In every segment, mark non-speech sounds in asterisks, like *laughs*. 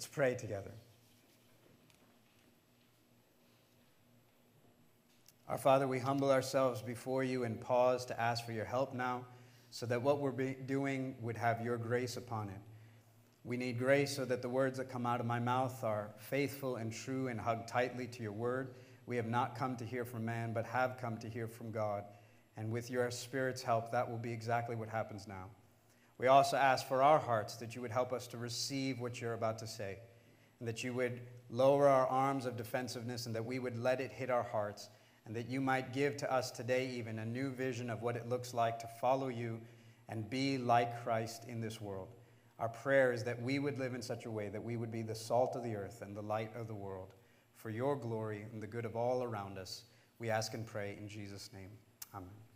Let's pray together. Our Father, we humble ourselves before you and pause to ask for your help now so that what we're doing would have your grace upon it. We need grace so that the words that come out of my mouth are faithful and true and hug tightly to your word. We have not come to hear from man, but have come to hear from God. And with your Spirit's help, that will be exactly what happens now. We also ask for our hearts that you would help us to receive what you're about to say, and that you would lower our arms of defensiveness, and that we would let it hit our hearts and that you might give to us today even a new vision of what it looks like to follow you and be like Christ in this world. Our prayer is that we would live in such a way that we would be the salt of the earth and the light of the world. For your glory and the good of all around us, we ask and pray in Jesus' name. Amen.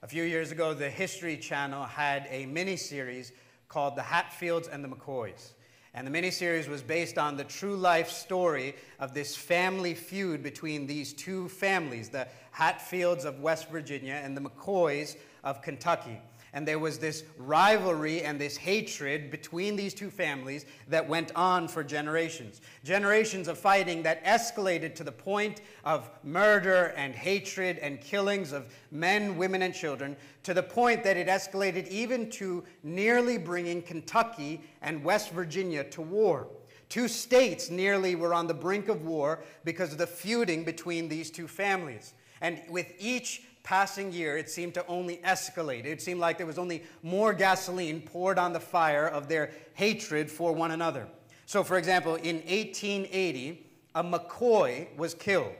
A few years ago, the History Channel had a mini series called The Hatfields and the McCoys. And the miniseries was based on the true life story of this family feud between these two families, the Hatfields of West Virginia and the McCoys of Kentucky. And there was this rivalry and this hatred between these two families that went on for generations. Generations of fighting that escalated to the point of murder and hatred and killings of men, women, and children, to the point that it escalated even to nearly bringing Kentucky and West Virginia to war. Two states nearly were on the brink of war because of the feuding between these two families. And with each passing year, it seemed to only escalate. It seemed like there was only more gasoline poured on the fire of their hatred for one another. So, for example, in 1880, a McCoy was killed.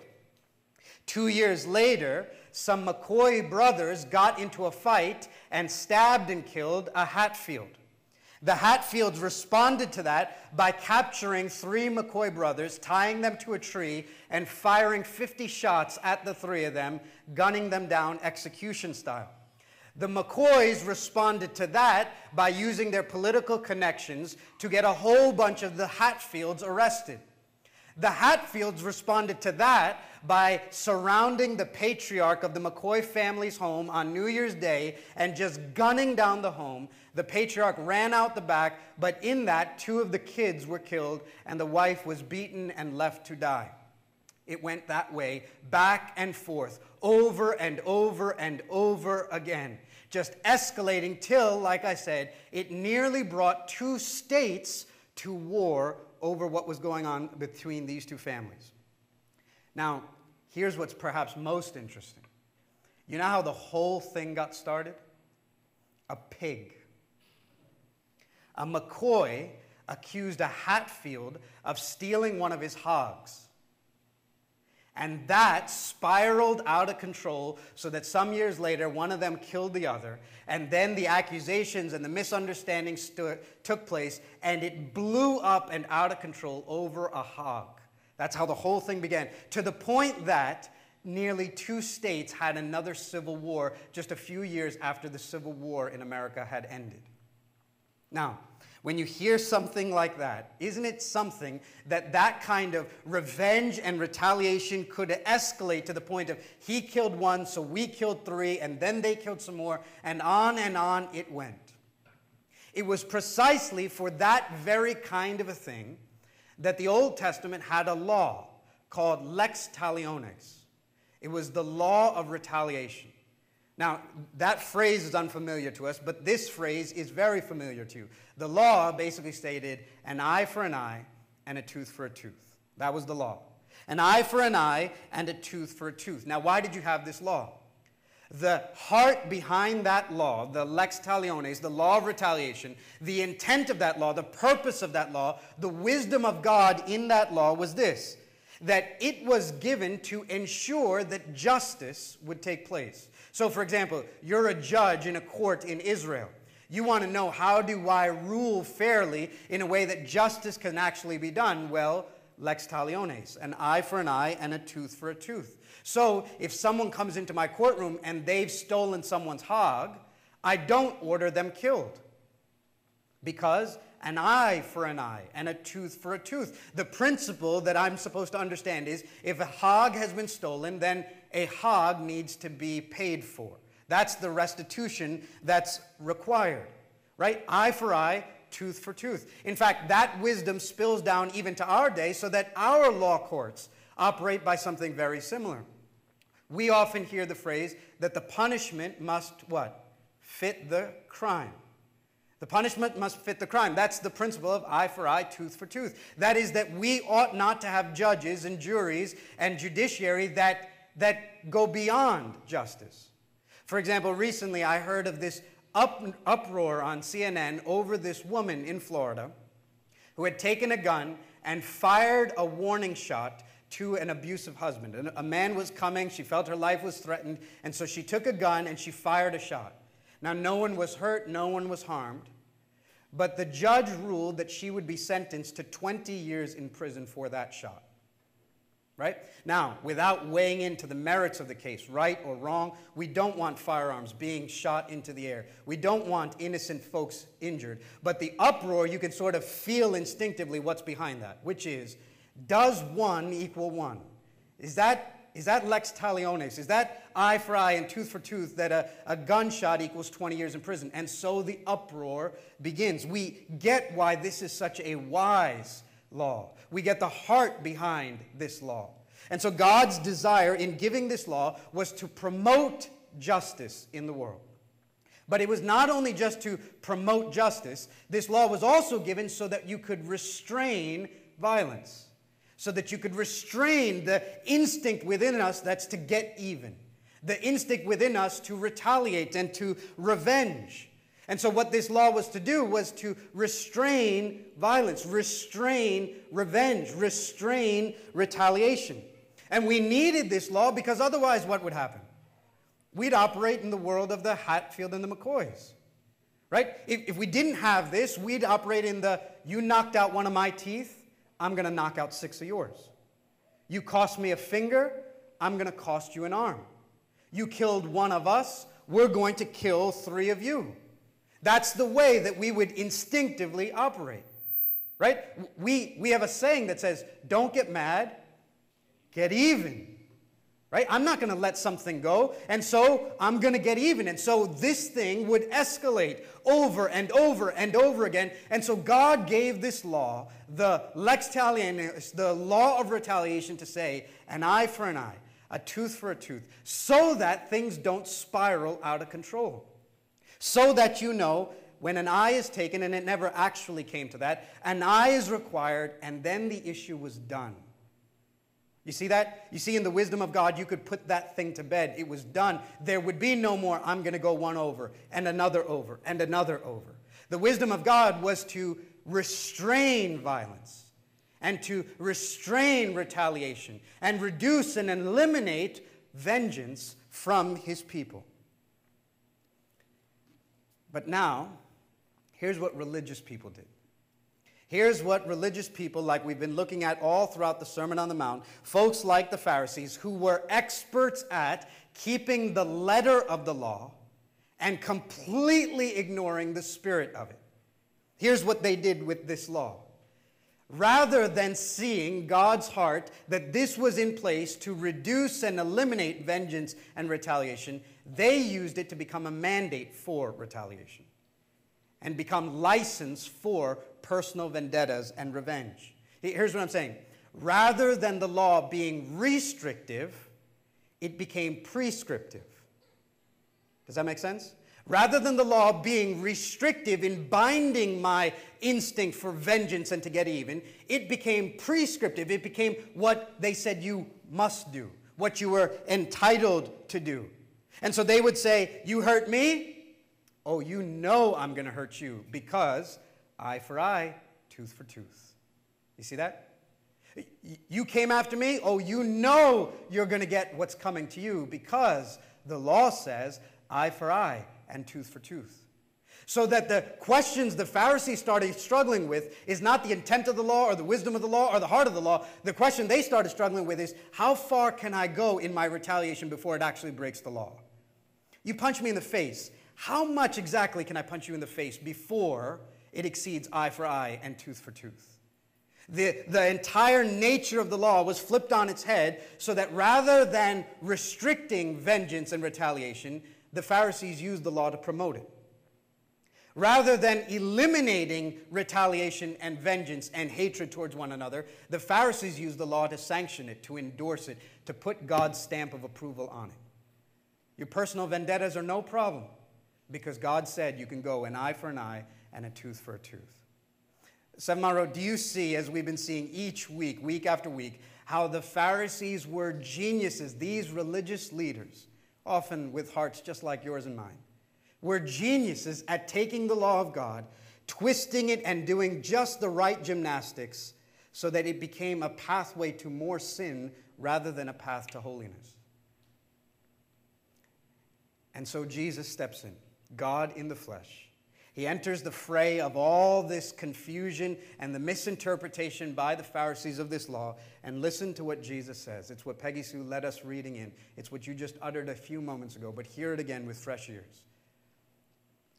Two years later, some McCoy brothers got into a fight and stabbed and killed a Hatfield. The Hatfields responded to that by capturing three McCoy brothers, tying them to a tree, and firing 50 shots at the three of them, gunning them down execution style. The McCoys responded to that by using their political connections to get a whole bunch of the Hatfields arrested. The Hatfields responded to that by surrounding the patriarch of the McCoy family's home on New Year's Day and just gunning down the home. The patriarch ran out the back, but in that, two of the kids were killed and the wife was beaten and left to die. It went that way, back and forth, over and over and over again, just escalating till, like I said, it nearly brought two states to war over what was going on between these two families. Now, here's what's perhaps most interesting. You know how the whole thing got started? A pig. A McCoy accused a Hatfield of stealing one of his hogs. And that spiraled out of control so that some years later, one of them killed the other. And then the accusations and the misunderstandings stu- took place, and it blew up and out of control over a hog. That's how the whole thing began. To the point that nearly two states had another civil war just a few years after the Civil War in America had ended. Now, when you hear something like that, isn't it something that that kind of revenge and retaliation could escalate to the point of he killed one, so we killed three, and then they killed some more, and on and on it went? It was precisely for that very kind of a thing that the Old Testament had a law called lex talionis. It was the law of retaliation. Now, that phrase is unfamiliar to us, but this phrase is very familiar to you. The law basically stated an eye for an eye and a tooth for a tooth. That was the law. An eye for an eye and a tooth for a tooth. Now, why did you have this law? The heart behind that law, the lex talionis, the law of retaliation, the intent of that law, the purpose of that law, the wisdom of God in that law was this that it was given to ensure that justice would take place. So, for example, you're a judge in a court in Israel. You want to know how do I rule fairly in a way that justice can actually be done? Well, lex talionis, an eye for an eye and a tooth for a tooth. So if someone comes into my courtroom and they've stolen someone's hog, I don't order them killed. Because an eye for an eye and a tooth for a tooth. The principle that I'm supposed to understand is if a hog has been stolen, then a hog needs to be paid for. That's the restitution that's required, right? Eye for eye, tooth for tooth. In fact, that wisdom spills down even to our day so that our law courts operate by something very similar. We often hear the phrase that the punishment must what? Fit the crime. The punishment must fit the crime. That's the principle of eye for eye, tooth for tooth. That is, that we ought not to have judges and juries and judiciary that, that go beyond justice. For example, recently I heard of this up, uproar on CNN over this woman in Florida who had taken a gun and fired a warning shot to an abusive husband. And a man was coming, she felt her life was threatened, and so she took a gun and she fired a shot. Now, no one was hurt, no one was harmed, but the judge ruled that she would be sentenced to 20 years in prison for that shot. Right? Now, without weighing into the merits of the case, right or wrong, we don't want firearms being shot into the air. We don't want innocent folks injured. But the uproar, you can sort of feel instinctively what's behind that, which is does one equal one? Is that is that lex talionis? Is that eye for eye and tooth for tooth that a, a gunshot equals 20 years in prison? And so the uproar begins. We get why this is such a wise law. We get the heart behind this law. And so God's desire in giving this law was to promote justice in the world. But it was not only just to promote justice, this law was also given so that you could restrain violence so that you could restrain the instinct within us that's to get even, the instinct within us to retaliate and to revenge. And so, what this law was to do was to restrain violence, restrain revenge, restrain retaliation. And we needed this law because otherwise, what would happen? We'd operate in the world of the Hatfield and the McCoys. Right? If, if we didn't have this, we'd operate in the you knocked out one of my teeth, I'm going to knock out six of yours. You cost me a finger, I'm going to cost you an arm. You killed one of us, we're going to kill three of you. That's the way that we would instinctively operate. Right? We, we have a saying that says, don't get mad, get even right? I'm not going to let something go, and so I'm going to get even. And so this thing would escalate over and over and over again. And so God gave this law, the lex talionis, the law of retaliation, to say an eye for an eye, a tooth for a tooth, so that things don't spiral out of control. So that you know when an eye is taken, and it never actually came to that, an eye is required, and then the issue was done. You see that? You see, in the wisdom of God, you could put that thing to bed. It was done. There would be no more, I'm going to go one over, and another over, and another over. The wisdom of God was to restrain violence and to restrain retaliation and reduce and eliminate vengeance from his people. But now, here's what religious people did Here's what religious people, like we've been looking at all throughout the Sermon on the Mount, folks like the Pharisees, who were experts at keeping the letter of the law and completely ignoring the spirit of it. Here's what they did with this law. Rather than seeing God's heart that this was in place to reduce and eliminate vengeance and retaliation, they used it to become a mandate for retaliation and become license for personal vendettas and revenge. Here's what I'm saying rather than the law being restrictive, it became prescriptive. Does that make sense? Rather than the law being restrictive in binding my instinct for vengeance and to get even, it became prescriptive. It became what they said you must do, what you were entitled to do. And so they would say, You hurt me? Oh, you know I'm going to hurt you because eye for eye, tooth for tooth. You see that? You came after me. Oh, you know you're going to get what's coming to you because the law says eye for eye and tooth for tooth. So that the questions the Pharisees started struggling with is not the intent of the law or the wisdom of the law or the heart of the law. The question they started struggling with is how far can I go in my retaliation before it actually breaks the law? You punch me in the face. How much exactly can I punch you in the face before it exceeds eye for eye and tooth for tooth? The, the entire nature of the law was flipped on its head so that rather than restricting vengeance and retaliation, the Pharisees used the law to promote it. Rather than eliminating retaliation and vengeance and hatred towards one another, the Pharisees used the law to sanction it, to endorse it, to put God's stamp of approval on it. Your personal vendettas are no problem because God said you can go an eye for an eye and a tooth for a tooth. Seven Mile do you see, as we've been seeing each week, week after week, how the Pharisees were geniuses, these religious leaders, often with hearts just like yours and mine, were geniuses at taking the law of God, twisting it, and doing just the right gymnastics so that it became a pathway to more sin rather than a path to holiness. And so Jesus steps in, God in the flesh he enters the fray of all this confusion and the misinterpretation by the Pharisees of this law. And listen to what Jesus says. It's what Peggy Sue led us reading in. It's what you just uttered a few moments ago, but hear it again with fresh ears.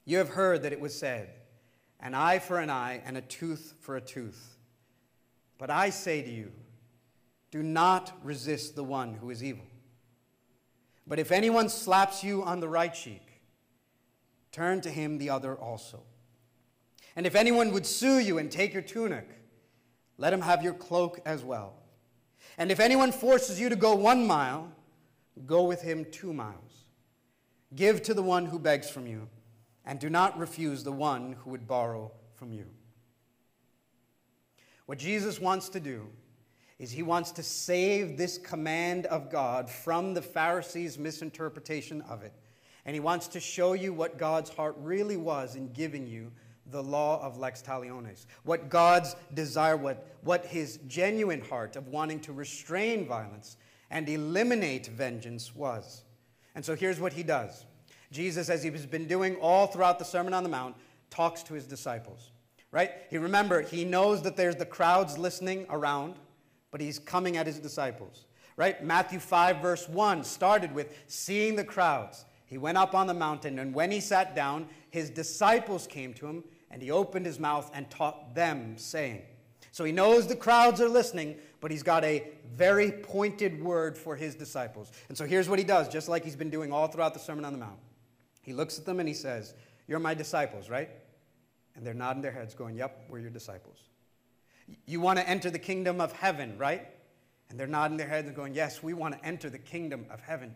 You have heard that it was said, an eye for an eye and a tooth for a tooth. But I say to you, do not resist the one who is evil. But if anyone slaps you on the right cheek, turn to him the other also. And if anyone would sue you and take your tunic, let him have your cloak as well. And if anyone forces you to go one mile, go with him two miles. Give to the one who begs from you, and do not refuse the one who would borrow from you. What Jesus wants to do is he wants to save this command of God from the Pharisees' misinterpretation of it and he wants to show you what God's heart really was in giving you the law of lex talionis, what God's desire, what, what his genuine heart of wanting to restrain violence and eliminate vengeance was. And so here's what he does Jesus, as he's been doing all throughout the Sermon on the Mount, talks to his disciples. Right? He remember, he knows that there's the crowds listening around, but he's coming at his disciples. Right? Matthew 5, verse 1 started with seeing the crowds. He went up on the mountain, and when he sat down, his disciples came to him, and he opened his mouth and taught them, saying, So he knows the crowds are listening, but he's got a very pointed word for his disciples. And so here's what he does, just like he's been doing all throughout the Sermon on the Mount. He looks at them and he says, You're my disciples, right? And they're nodding their heads, going, Yep, we're your disciples. You want to enter the kingdom of heaven, right? And they're nodding their heads and going, Yes, we want to enter the kingdom of heaven.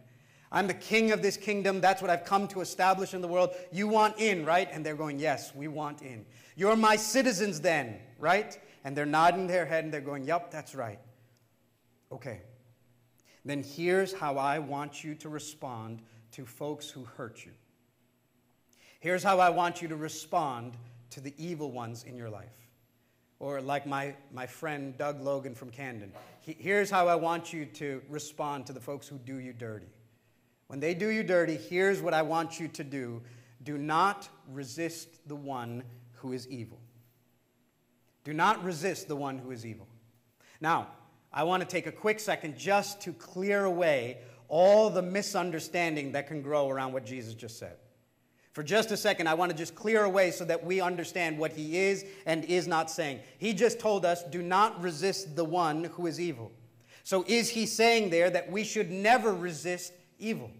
I'm the king of this kingdom. That's what I've come to establish in the world. You want in, right? And they're going, Yes, we want in. You're my citizens then, right? And they're nodding their head and they're going, Yep, that's right. Okay. Then here's how I want you to respond to folks who hurt you. Here's how I want you to respond to the evil ones in your life. Or, like my, my friend Doug Logan from Camden, he, here's how I want you to respond to the folks who do you dirty. When they do you dirty, here's what I want you to do do not resist the one who is evil. Do not resist the one who is evil. Now, I want to take a quick second just to clear away all the misunderstanding that can grow around what Jesus just said. For just a second, I want to just clear away so that we understand what he is and is not saying. He just told us, do not resist the one who is evil. So, is he saying there that we should never resist evil?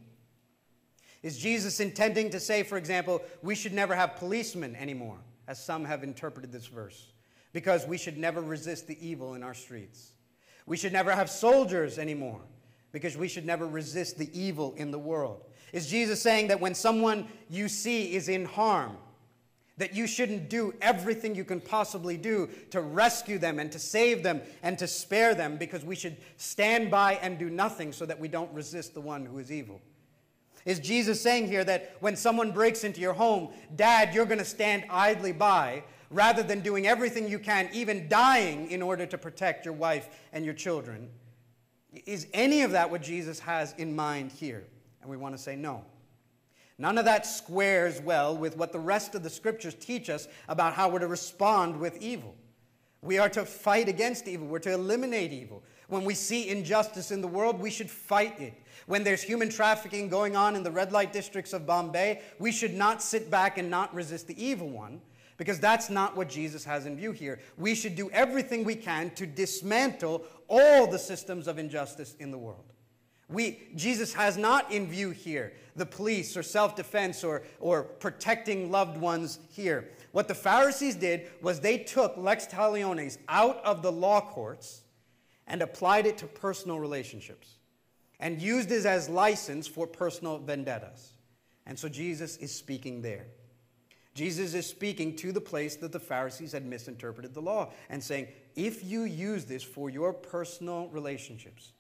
Is Jesus intending to say, for example, we should never have policemen anymore, as some have interpreted this verse, because we should never resist the evil in our streets? We should never have soldiers anymore, because we should never resist the evil in the world? Is Jesus saying that when someone you see is in harm, that you shouldn't do everything you can possibly do to rescue them and to save them and to spare them because we should stand by and do nothing so that we don't resist the one who is evil? Is Jesus saying here that when someone breaks into your home, dad, you're going to stand idly by rather than doing everything you can, even dying in order to protect your wife and your children? Is any of that what Jesus has in mind here? And we want to say no. None of that squares well with what the rest of the scriptures teach us about how we're to respond with evil. We are to fight against evil, we're to eliminate evil. When we see injustice in the world, we should fight it. When there's human trafficking going on in the red light districts of Bombay, we should not sit back and not resist the evil one, because that's not what Jesus has in view here. We should do everything we can to dismantle all the systems of injustice in the world. We, Jesus has not in view here the police or self defense or, or protecting loved ones here. What the Pharisees did was they took lex talionis out of the law courts and applied it to personal relationships and used it as license for personal vendettas. And so Jesus is speaking there. Jesus is speaking to the place that the Pharisees had misinterpreted the law and saying, if you use this for your personal relationships,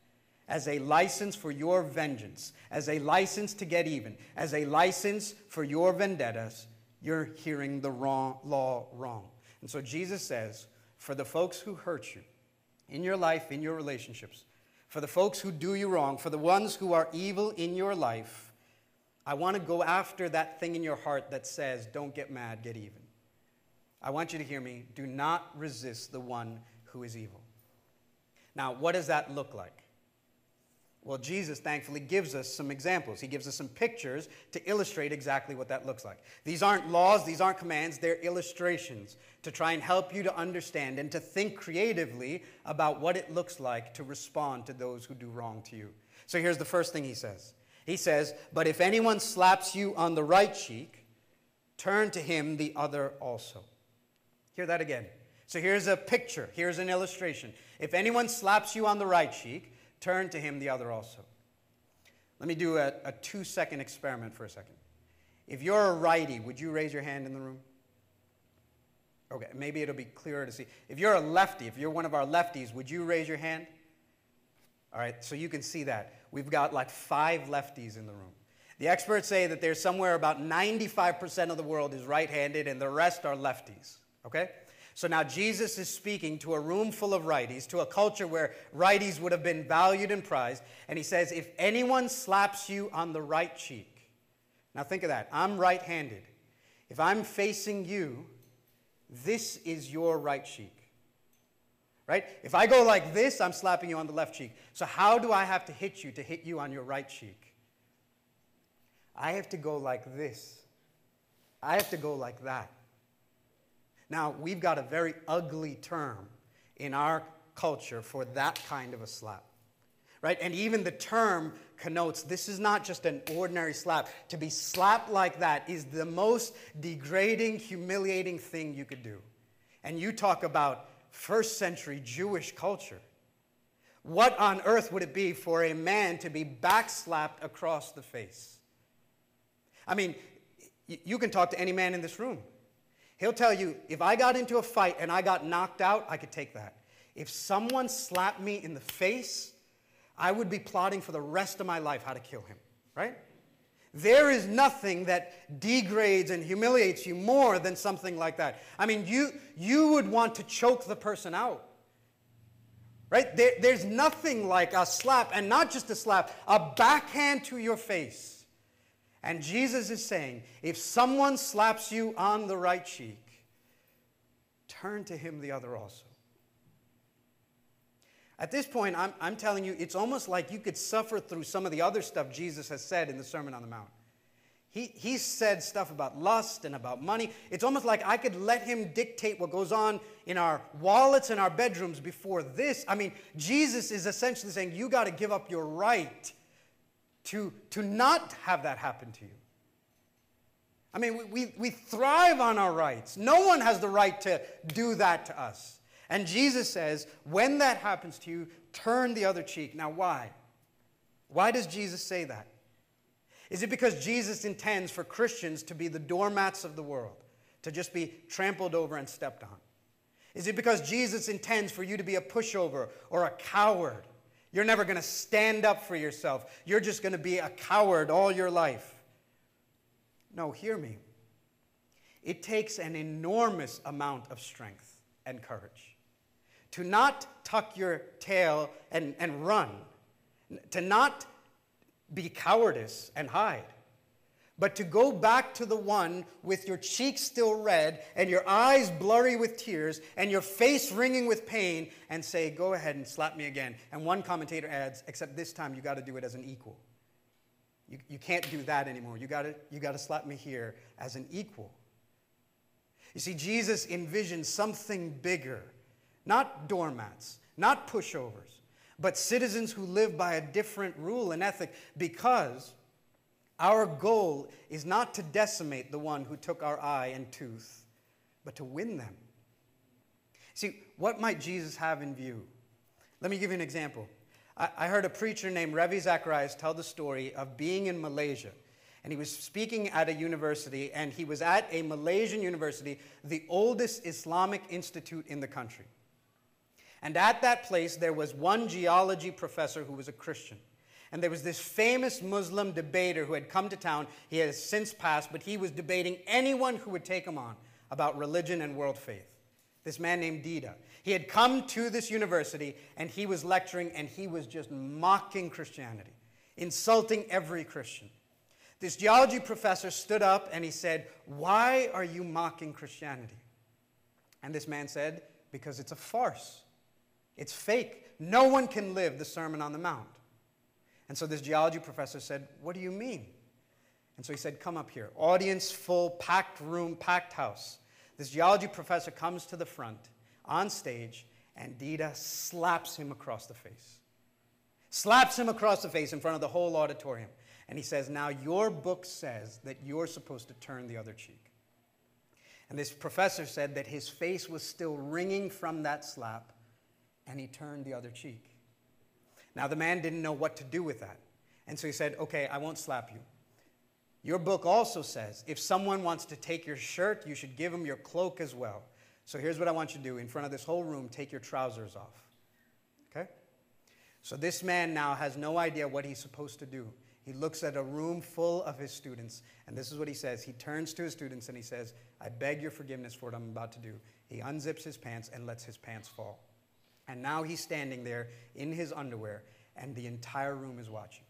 as a license for your vengeance, as a license to get even, as a license for your vendettas, you're hearing the wrong law wrong. And so Jesus says, for the folks who hurt you in your life, in your relationships, for the folks who do you wrong, for the ones who are evil in your life, I want to go after that thing in your heart that says, don't get mad, get even. I want you to hear me. Do not resist the one who is evil. Now, what does that look like? Well, Jesus thankfully gives us some examples. He gives us some pictures to illustrate exactly what that looks like. These aren't laws, these aren't commands, they're illustrations to try and help you to understand and to think creatively about what it looks like to respond to those who do wrong to you. So here's the first thing he says He says, But if anyone slaps you on the right cheek, turn to him the other also. Hear that again. So here's a picture, here's an illustration. If anyone slaps you on the right cheek, turn to him the other also. Let me do a, a two second experiment for a second. If you're a righty, would you raise your hand in the room? Okay, maybe it'll be clearer to see. If you're a lefty, if you're one of our lefties, would you raise your hand? All right, so you can see that. We've got like five lefties in the room. The experts say that there's somewhere about 95% of the world is right handed and the rest are lefties. Okay? So now Jesus is speaking to a room full of righties, to a culture where righties would have been valued and prized. And he says, If anyone slaps you on the right cheek, now think of that. I'm right handed. If I'm facing you, this is your right cheek. Right? If I go like this, I'm slapping you on the left cheek. So, how do I have to hit you to hit you on your right cheek? I have to go like this. I have to go like that. Now, we've got a very ugly term in our culture for that kind of a slap. Right? And even the term connotes this is not just an ordinary slap. To be slapped like that is the most degrading, humiliating thing you could do. And you talk about first century Jewish culture. What on earth would it be for a man to be backslapped across the face? I mean, you can talk to any man in this room. He'll tell you, if I got into a fight and I got knocked out, I could take that. If someone slapped me in the face, I would be plotting for the rest of my life how to kill him, right? There is nothing that degrades and humiliates you more than something like that. I mean, you, you would want to choke the person out. Right? There, there's nothing like a slap, and not just a slap, a backhand to your face and Jesus is saying, if someone slaps you on the right cheek, turn to him the other also. At this point, I'm, I'm telling you, it's almost like you could suffer through some of the other stuff Jesus has said in the Sermon on the Mount. He, he said stuff about lust and about money. It's almost like I could let him dictate what goes on in our wallets and our bedrooms before this. I mean, Jesus is essentially saying, you got to give up your right to, to not have that happen to you. I mean, we, we, we thrive on our rights. No one has the right to do that to us. And Jesus says, when that happens to you, turn the other cheek. Now, why? Why does Jesus say that? Is it because Jesus intends for Christians to be the doormats of the world, to just be trampled over and stepped on? Is it because Jesus intends for you to be a pushover or a coward you're never going to stand up for yourself. You're just going to be a coward all your life. No, hear me. It takes an enormous amount of strength and courage to not tuck your tail and, and run, to not be cowardice and hide, but to go back to the one with your cheeks still red and your eyes blurry with tears and your face ringing with pain and say, Go ahead and slap me again. And one commentator adds, Except this time you got to do it as an equal. You, you can't do that anymore. You got you to slap me here as an equal. You see, Jesus envisioned something bigger, not doormats, not pushovers, but citizens who live by a different rule and ethic because our goal is not to decimate the one who took our eye and tooth, but to win them. See, what might Jesus have in view? Let me give you an example. I, heard a preacher named Ravi Zacharias tell the story of being in Malaysia. And he was speaking at a university, and he was at a Malaysian university, the oldest Islamic institute in the country. And at that place, there was one geology professor who was a Christian. And there was this famous Muslim debater who had come to town. He has since passed, but he was debating anyone who would take him on about religion and world faith. This man named Deedat. He had come to this university and he was lecturing and he was just mocking Christianity, insulting every Christian. This geology professor stood up and he said, Why are you mocking Christianity? And this man said, Because it's a farce. It's fake. No one can live the Sermon on the Mount. And so this geology professor said, What do you mean? And so he said, Come up here. Audience full, packed room, packed house. This geology professor comes to the front on stage, and Deedat slaps him across the face. Slaps him across the face in front of the whole auditorium. And he says, Now your book says that you're supposed to turn the other cheek. And this professor said that his face was still ringing from that slap, and he turned the other cheek. Now the man didn't know what to do with that. And so he said, Okay, I won't slap you. Your book also says if someone wants to take your shirt, you should give them your cloak as well. So here's what I want you to do in front of this whole room take your trousers off. Okay? So this man now has no idea what he's supposed to do. He looks at a room full of his students, and this is what he says. He turns to his students and he says, I beg your forgiveness for what I'm about to do. He unzips his pants and lets his pants fall. And now he's standing there in his underwear, and the entire room is watching.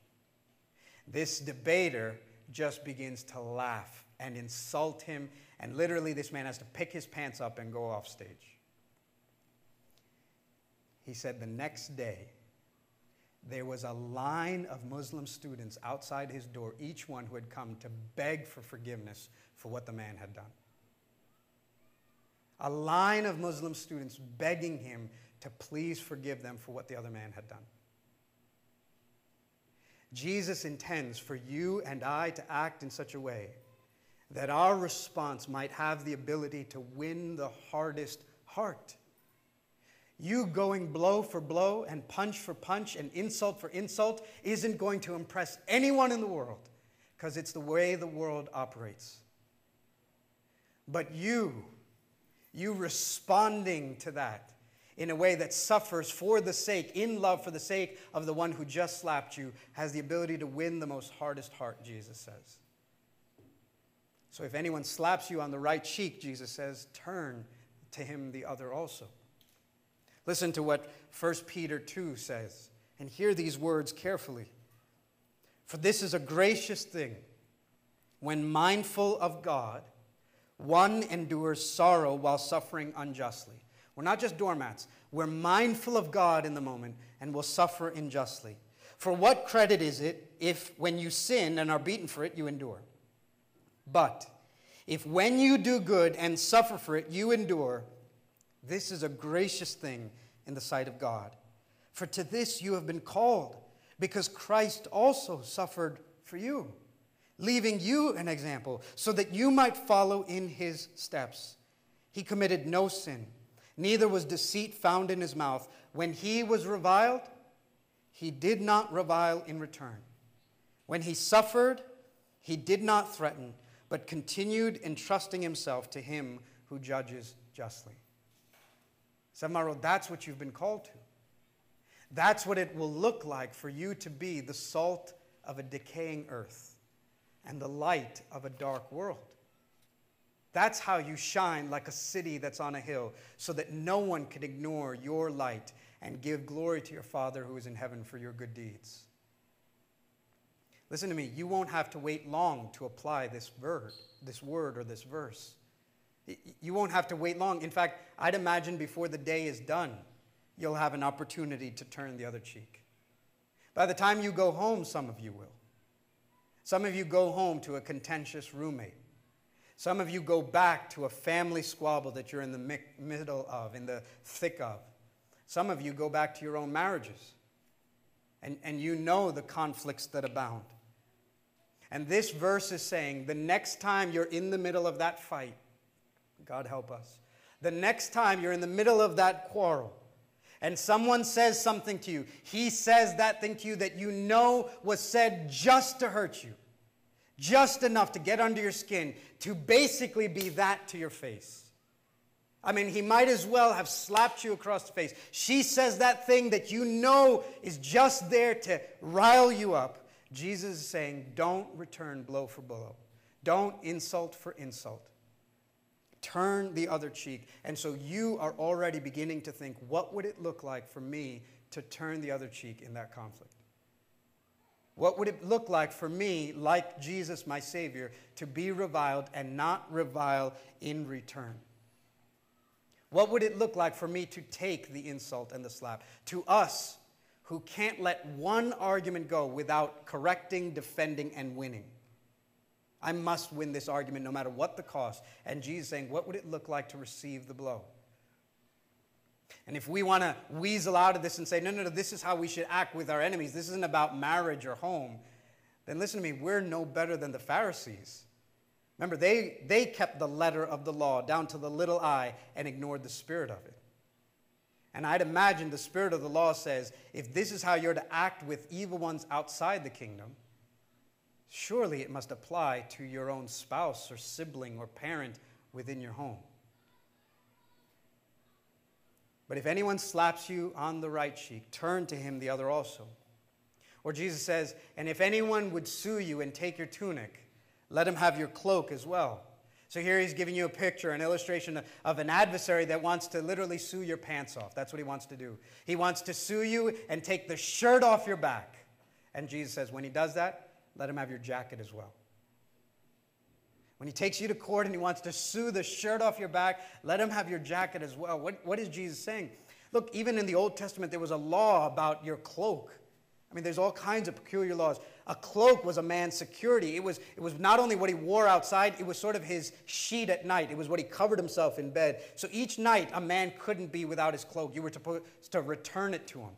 This debater just begins to laugh and insult him and literally, this man has to pick his pants up and go off stage. He said the next day, there was a line of Muslim students outside his door, each one who had come to beg for forgiveness for what the man had done. A line of Muslim students begging him to please forgive them for what the other man had done. Jesus intends for you and I to act in such a way that our response might have the ability to win the hardest heart. You going blow for blow and punch for punch and insult for insult isn't going to impress anyone in the world because it's the way the world operates. But you, you responding to that in a way that suffers for the sake, in love for the sake of the one who just slapped you, has the ability to win the most hardest heart, Jesus says. So if anyone slaps you on the right cheek, Jesus says, turn to him the other also. Listen to what 1 Peter 2 says, and hear these words carefully. For this is a gracious thing when mindful of God, one endures sorrow while suffering unjustly. We're not just doormats. We're mindful of God in the moment and will suffer unjustly. For what credit is it if, when you sin and are beaten for it, you endure? But if when you do good and suffer for it, you endure, this is a gracious thing in the sight of God. For to this you have been called, because Christ also suffered for you, leaving you an example, so that you might follow in his steps. He committed no sin, neither was deceit found in his mouth. When he was reviled, he did not revile in return. When he suffered, he did not threaten but continued entrusting himself to him who judges justly. Seven that's what you've been called to. That's what it will look like for you to be the salt of a decaying earth and the light of a dark world. That's how you shine like a city that's on a hill, so that no one can ignore your light and give glory to your Father who is in heaven for your good deeds. Listen to me, you won't have to wait long to apply this word, this word or this verse. You won't have to wait long. In fact, I'd imagine before the day is done, you'll have an opportunity to turn the other cheek. By the time you go home, some of you will. Some of you go home to a contentious roommate. Some of you go back to a family squabble that you're in the middle of, in the thick of. Some of you go back to your own marriages. and, and you know the conflicts that abound. And this verse is saying the next time you're in the middle of that fight, God help us, the next time you're in the middle of that quarrel, and someone says something to you, he says that thing to you that you know was said just to hurt you, just enough to get under your skin, to basically be that to your face. I mean, he might as well have slapped you across the face. She says that thing that you know is just there to rile you up. Jesus is saying, don't return blow for blow. Don't insult for insult. Turn the other cheek. And so you are already beginning to think, what would it look like for me to turn the other cheek in that conflict? What would it look like for me, like Jesus, my Savior, to be reviled and not revile in return? What would it look like for me to take the insult and the slap? To us who can't let one argument go without correcting, defending, and winning. I must win this argument no matter what the cost. And Jesus saying, What would it look like to receive the blow? And if we want to weasel out of this and say, no, no, no, this is how we should act with our enemies, this isn't about marriage or home, then listen to me, we're no better than the Pharisees. Remember, they, they kept the letter of the law down to the little i and ignored the spirit of it. And I'd imagine the spirit of the law says if this is how you're to act with evil ones outside the kingdom, surely it must apply to your own spouse or sibling or parent within your home. But if anyone slaps you on the right cheek, turn to him the other also. Or Jesus says, and if anyone would sue you and take your tunic, let him have your cloak as well. So here he's giving you a picture, an illustration of an adversary that wants to literally sue your pants off. That's what he wants to do. He wants to sue you and take the shirt off your back. And Jesus says, when he does that, let him have your jacket as well. When he takes you to court and he wants to sue the shirt off your back, let him have your jacket as well. What, what is Jesus saying? Look, even in the Old Testament, there was a law about your cloak. I mean, there's all kinds of peculiar laws. A cloak was a man's security. It was, it was not only what he wore outside, it was sort of his sheet at night. It was what he covered himself in bed. So each night, a man couldn't be without his cloak. You were supposed to return it to him.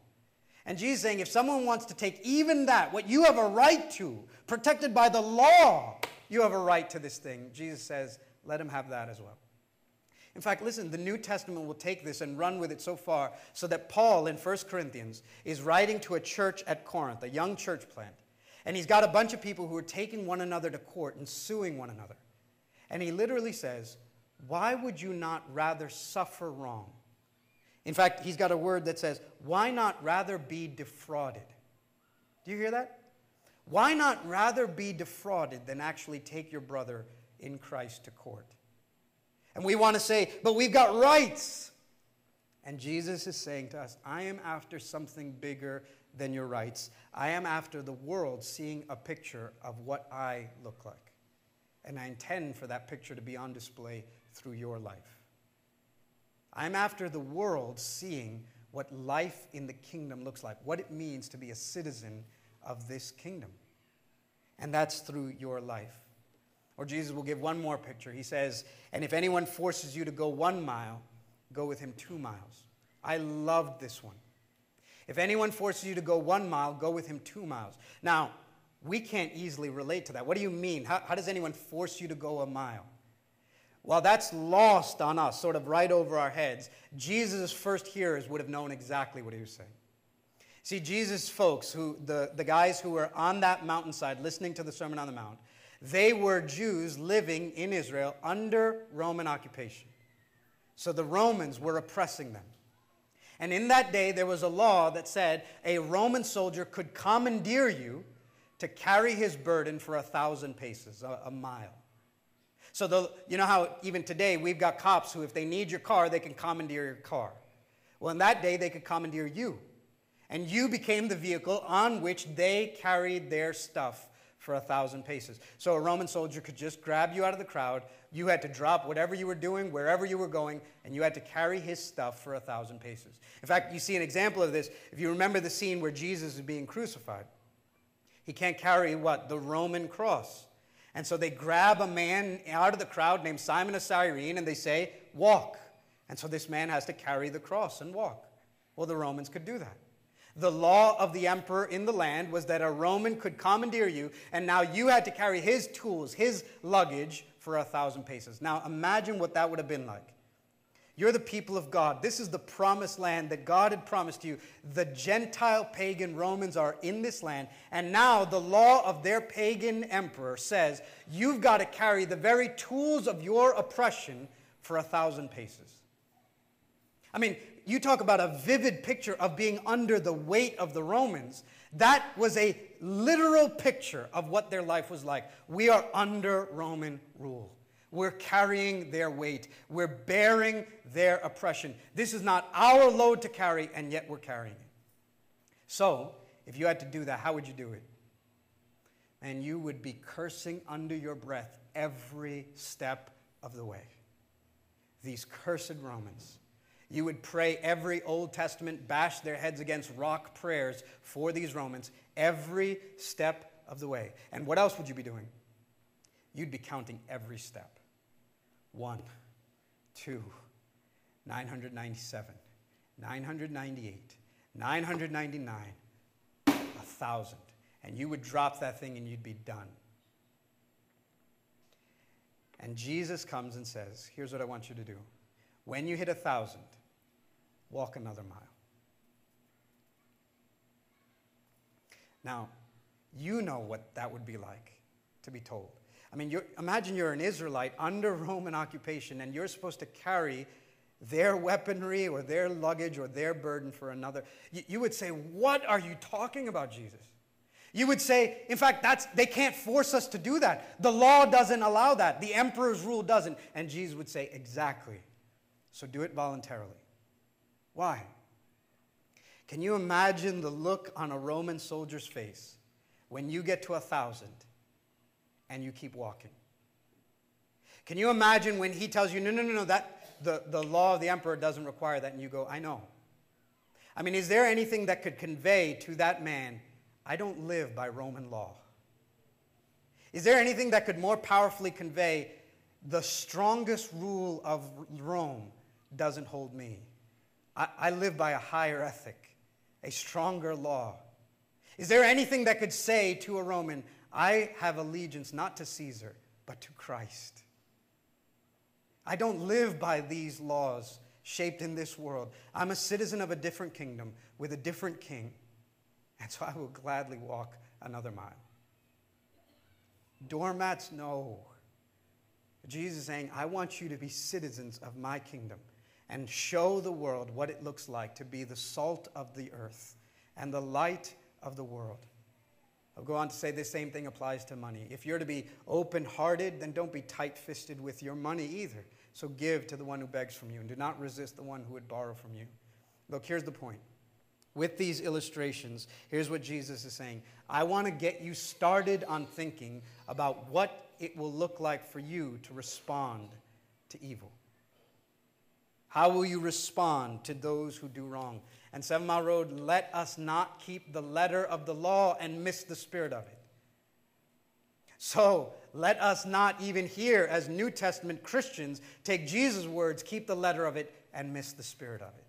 And Jesus saying, if someone wants to take even that, what you have a right to, protected by the law, you have a right to this thing. Jesus says, let him have that as well. In fact, listen, the New Testament will take this and run with it so far so that Paul in 1 Corinthians is writing to a church at Corinth, a young church plant. And he's got a bunch of people who are taking one another to court and suing one another. And he literally says, Why would you not rather suffer wrong? In fact, he's got a word that says, Why not rather be defrauded? Do you hear that? Why not rather be defrauded than actually take your brother in Christ to court? And we want to say, but we've got rights. And Jesus is saying to us, I am after something bigger than your rights. I am after the world seeing a picture of what I look like. And I intend for that picture to be on display through your life. I'm after the world seeing what life in the kingdom looks like, what it means to be a citizen of this kingdom. And that's through your life. Or Jesus will give one more picture. He says, And if anyone forces you to go one mile, go with him two miles. I loved this one. If anyone forces you to go one mile, go with him two miles. Now, we can't easily relate to that. What do you mean? How, how does anyone force you to go a mile? Well, that's lost on us, sort of right over our heads. Jesus' first hearers would have known exactly what he was saying. See, Jesus' folks, who, the, the guys who were on that mountainside listening to the Sermon on the Mount, they were Jews living in Israel under Roman occupation. So the Romans were oppressing them. And in that day, there was a law that said a Roman soldier could commandeer you to carry his burden for a thousand paces, a, a mile. So, the, you know how even today we've got cops who, if they need your car, they can commandeer your car. Well, in that day, they could commandeer you. And you became the vehicle on which they carried their stuff for a thousand paces. So a Roman soldier could just grab you out of the crowd. You had to drop whatever you were doing, wherever you were going, and you had to carry his stuff for a thousand paces. In fact, you see an example of this if you remember the scene where Jesus is being crucified. He can't carry what? The Roman cross. And so they grab a man out of the crowd named Simon of Cyrene and they say, Walk. And so this man has to carry the cross and walk. Well, the Romans could do that. The law of the emperor in the land was that a Roman could commandeer you, and now you had to carry his tools, his luggage, for a thousand paces. Now imagine what that would have been like. You're the people of God. This is the promised land that God had promised you. The Gentile pagan Romans are in this land, and now the law of their pagan emperor says you've got to carry the very tools of your oppression for a thousand paces. I mean, you talk about a vivid picture of being under the weight of the Romans. That was a literal picture of what their life was like. We are under Roman rule. We're carrying their weight. We're bearing their oppression. This is not our load to carry, and yet we're carrying it. So, if you had to do that, how would you do it? And you would be cursing under your breath every step of the way. These cursed Romans. You would pray every Old Testament, bash their heads against rock prayers for these Romans every step of the way. And what else would you be doing? You'd be counting every step. One, two, 997, 998, 999, a thousand. And you would drop that thing and you'd be done. And Jesus comes and says, Here's what I want you to do. When you hit a thousand, walk another mile. Now, you know what that would be like to be told. I mean, you're, imagine you're an Israelite under *laughs* Roman occupation and you're supposed to carry their weaponry or their luggage or their burden for another. You, you would say, What are you talking about, Jesus? You would say, in fact, that's, they can't force us to do that. The law doesn't allow that. The emperor's rule doesn't. And Jesus would say, Exactly. So do it voluntarily. Why? Can you imagine the look on a Roman soldier's face when you get to a thousand and you keep walking. Can you imagine when he tells you, no, no, no, no, that the, the law of the emperor doesn't require that, and you go, I know. I mean, is there anything that could convey to that man, I don't live by Roman law? Is there anything that could more powerfully convey, the strongest rule of Rome doesn't hold me? I, I live by a higher ethic, a stronger law. Is there anything that could say to a Roman, I have allegiance not to Caesar, but to Christ. I don't live by these laws shaped in this world. I'm a citizen of a different kingdom with a different king, and so I will gladly walk another mile. Doormats, no. Jesus is saying, I want you to be citizens of my kingdom and show the world what it looks like to be the salt of the earth and the light of the world. I'll go on to say the same thing applies to money. If you're to be open hearted, then don't be tight fisted with your money either. So give to the one who begs from you, and do not resist the one who would borrow from you. Look, here's the point. With these illustrations, here's what Jesus is saying I want to get you started on thinking about what it will look like for you to respond to evil. How will you respond to those who do wrong? And Seven Mile Road, let us not keep the letter of the law and miss the spirit of it. So let us not even here, as New Testament Christians, take Jesus' words, keep the letter of it, and miss the spirit of it.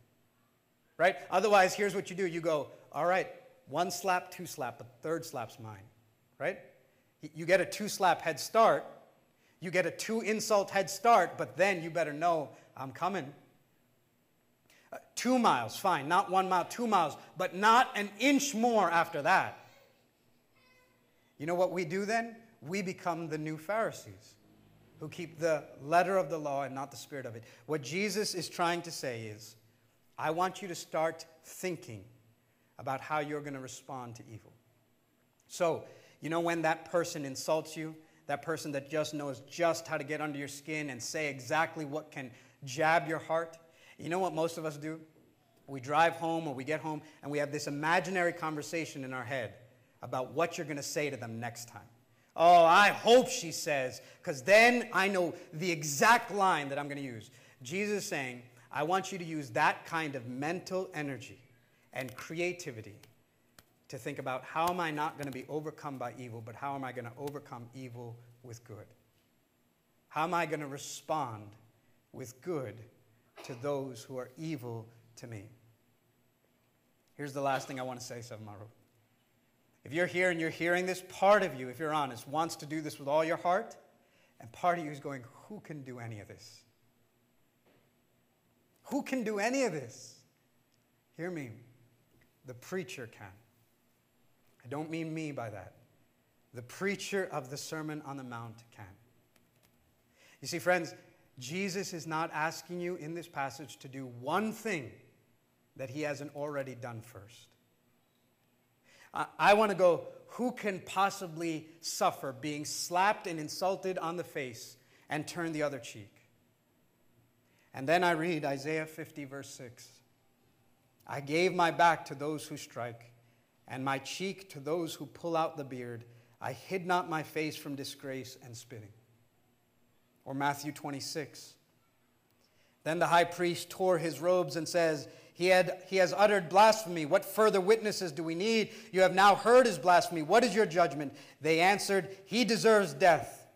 Right? Otherwise, here's what you do you go, all right, one slap, two slap, but third slap's mine. Right? You get a two slap head start, you get a two insult head start, but then you better know I'm coming. Uh, two miles, fine, not one mile, two miles, but not an inch more after that. You know what we do then? We become the new Pharisees who keep the letter of the law and not the spirit of it. What Jesus is trying to say is, I want you to start thinking about how you're going to respond to evil. So, you know, when that person insults you, that person that just knows just how to get under your skin and say exactly what can jab your heart, you know what most of us do? We drive home or we get home and we have this imaginary conversation in our head about what you're going to say to them next time. Oh, I hope she says, because then I know the exact line that I'm going to use. Jesus is saying, I want you to use that kind of mental energy and creativity to think about how am I not going to be overcome by evil, but how am I going to overcome evil with good? How am I going to respond with good to those who are evil to me. Here's the last thing I want to say, Mile If you're here and you're hearing this, part of you, if you're honest, wants to do this with all your heart, and part of you is going, Who can do any of this? Who can do any of this? Hear me. The preacher can. I don't mean me by that. The preacher of the Sermon on the Mount can. You see, friends, Jesus is not asking you in this passage to do one thing that he hasn't already done first. I, I want to go, who can possibly suffer being slapped and insulted on the face and turn the other cheek? And then I read Isaiah 50, verse 6. I gave my back to those who strike, and my cheek to those who pull out the beard. I hid not my face from disgrace and spitting. Or Matthew 26. Then the high priest tore his robes and says, he, had, he has uttered blasphemy. What further witnesses do we need? You have now heard his blasphemy. What is your judgment? They answered, He deserves death.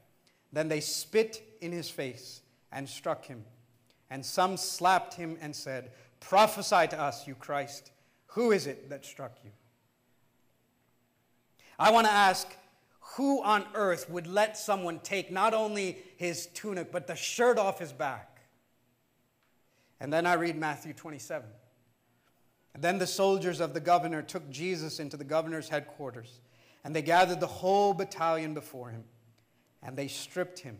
Then they spit in his face and struck him. And some slapped him and said, Prophesy to us, you Christ. Who is it that struck you? I want to ask who on earth would let someone take not only his tunic, but the shirt off his back? And then I read Matthew 27. And then the soldiers of the governor took Jesus into the governor's headquarters, and they gathered the whole battalion before him. And they stripped him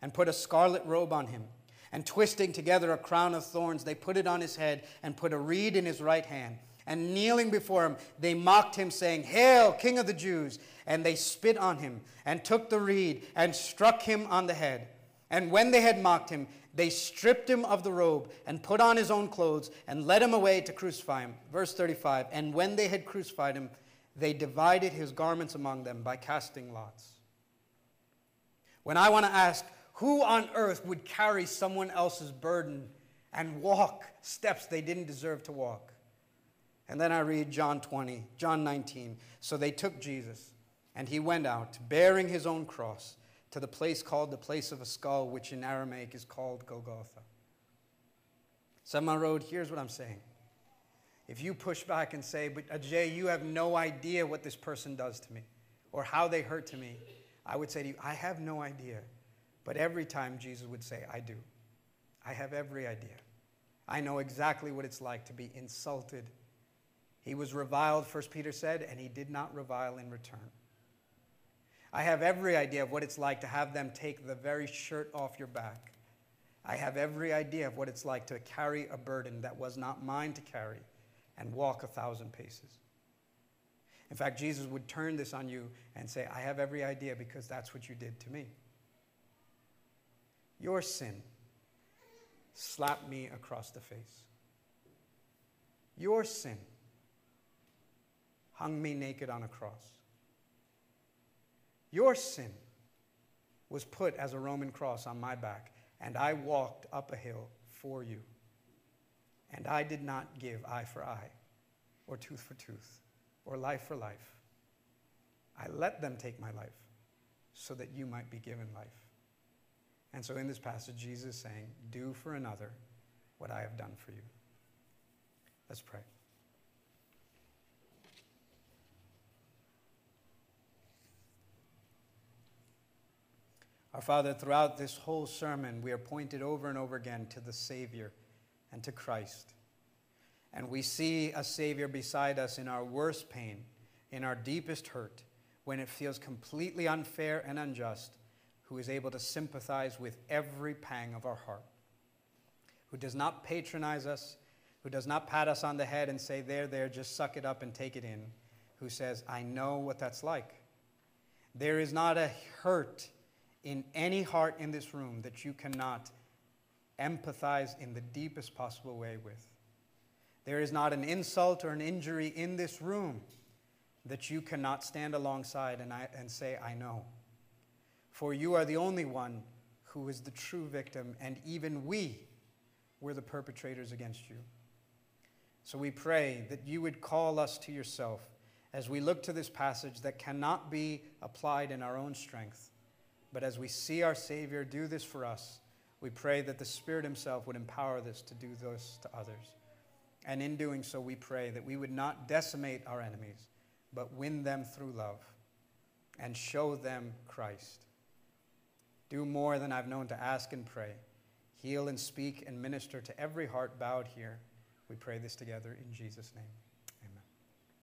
and put a scarlet robe on him and twisting together a crown of thorns, they put it on his head and put a reed in his right hand. And kneeling before him, they mocked him, saying, Hail, King of the Jews! And they spit on him and took the reed and struck him on the head. And when they had mocked him, they stripped him of the robe and put on his own clothes and led him away to crucify him. Verse 35 And when they had crucified him, they divided his garments among them by casting lots. When I want to ask, who on earth would carry someone else's burden and walk steps they didn't deserve to walk? And then I read John 20, John 19. So they took Jesus, and he went out, bearing his own cross, to the place called the place of a skull, which in Aramaic is called Golgotha. Seven Road, here's what I'm saying. If you push back and say, but uh, Ajay, you have no idea what this person does to me or how they hurt to me, I would say to you, I have no idea. But every time Jesus would say, I do. I have every idea. I know exactly what it's like to be insulted. He was reviled, First Peter said, and he did not revile in return. I have every idea of what it's like to have them take the very shirt off your back. I have every idea of what it's like to carry a burden that was not mine to carry and walk a thousand paces. In fact, Jesus would turn this on you and say, I have every idea because that's what you did to me. Your sin slapped me across the face. Your sin hung me naked on a cross. Your sin was put as a Roman cross on my back, and I walked up a hill for you. And I did not give eye for eye, or tooth for tooth, or life for life. I let them take my life so that you might be given life. And so in this passage, Jesus is saying, Do for another what I have done for you. Let's pray. Our Father, throughout this whole sermon, we are pointed over and over again to the Savior and to Christ. And we see a Savior beside us in our worst pain, in our deepest hurt, when it feels completely unfair and unjust who is able to sympathize with every pang of our heart, who does not patronize us, who does not pat us on the head and say, There, there, just suck it up and take it in, who says, I know what that's like. There is not a hurt in any heart in this room that you cannot empathize in the deepest possible way with. There is not an insult or an injury in this room that you cannot stand alongside and, I, and say, I know for you are the only one who is the true victim, and even we were the perpetrators against you. So we pray that you would call us to yourself as we look to this passage that cannot be applied in our own strength. But as we see our Savior do this for us, we pray that the Spirit Himself would empower this to do this to others. And in doing so, we pray that we would not decimate our enemies, but win them through love and show them Christ. Do more than I've known to ask and pray. Heal and speak and minister to every heart bowed here. We pray this together in Jesus' name.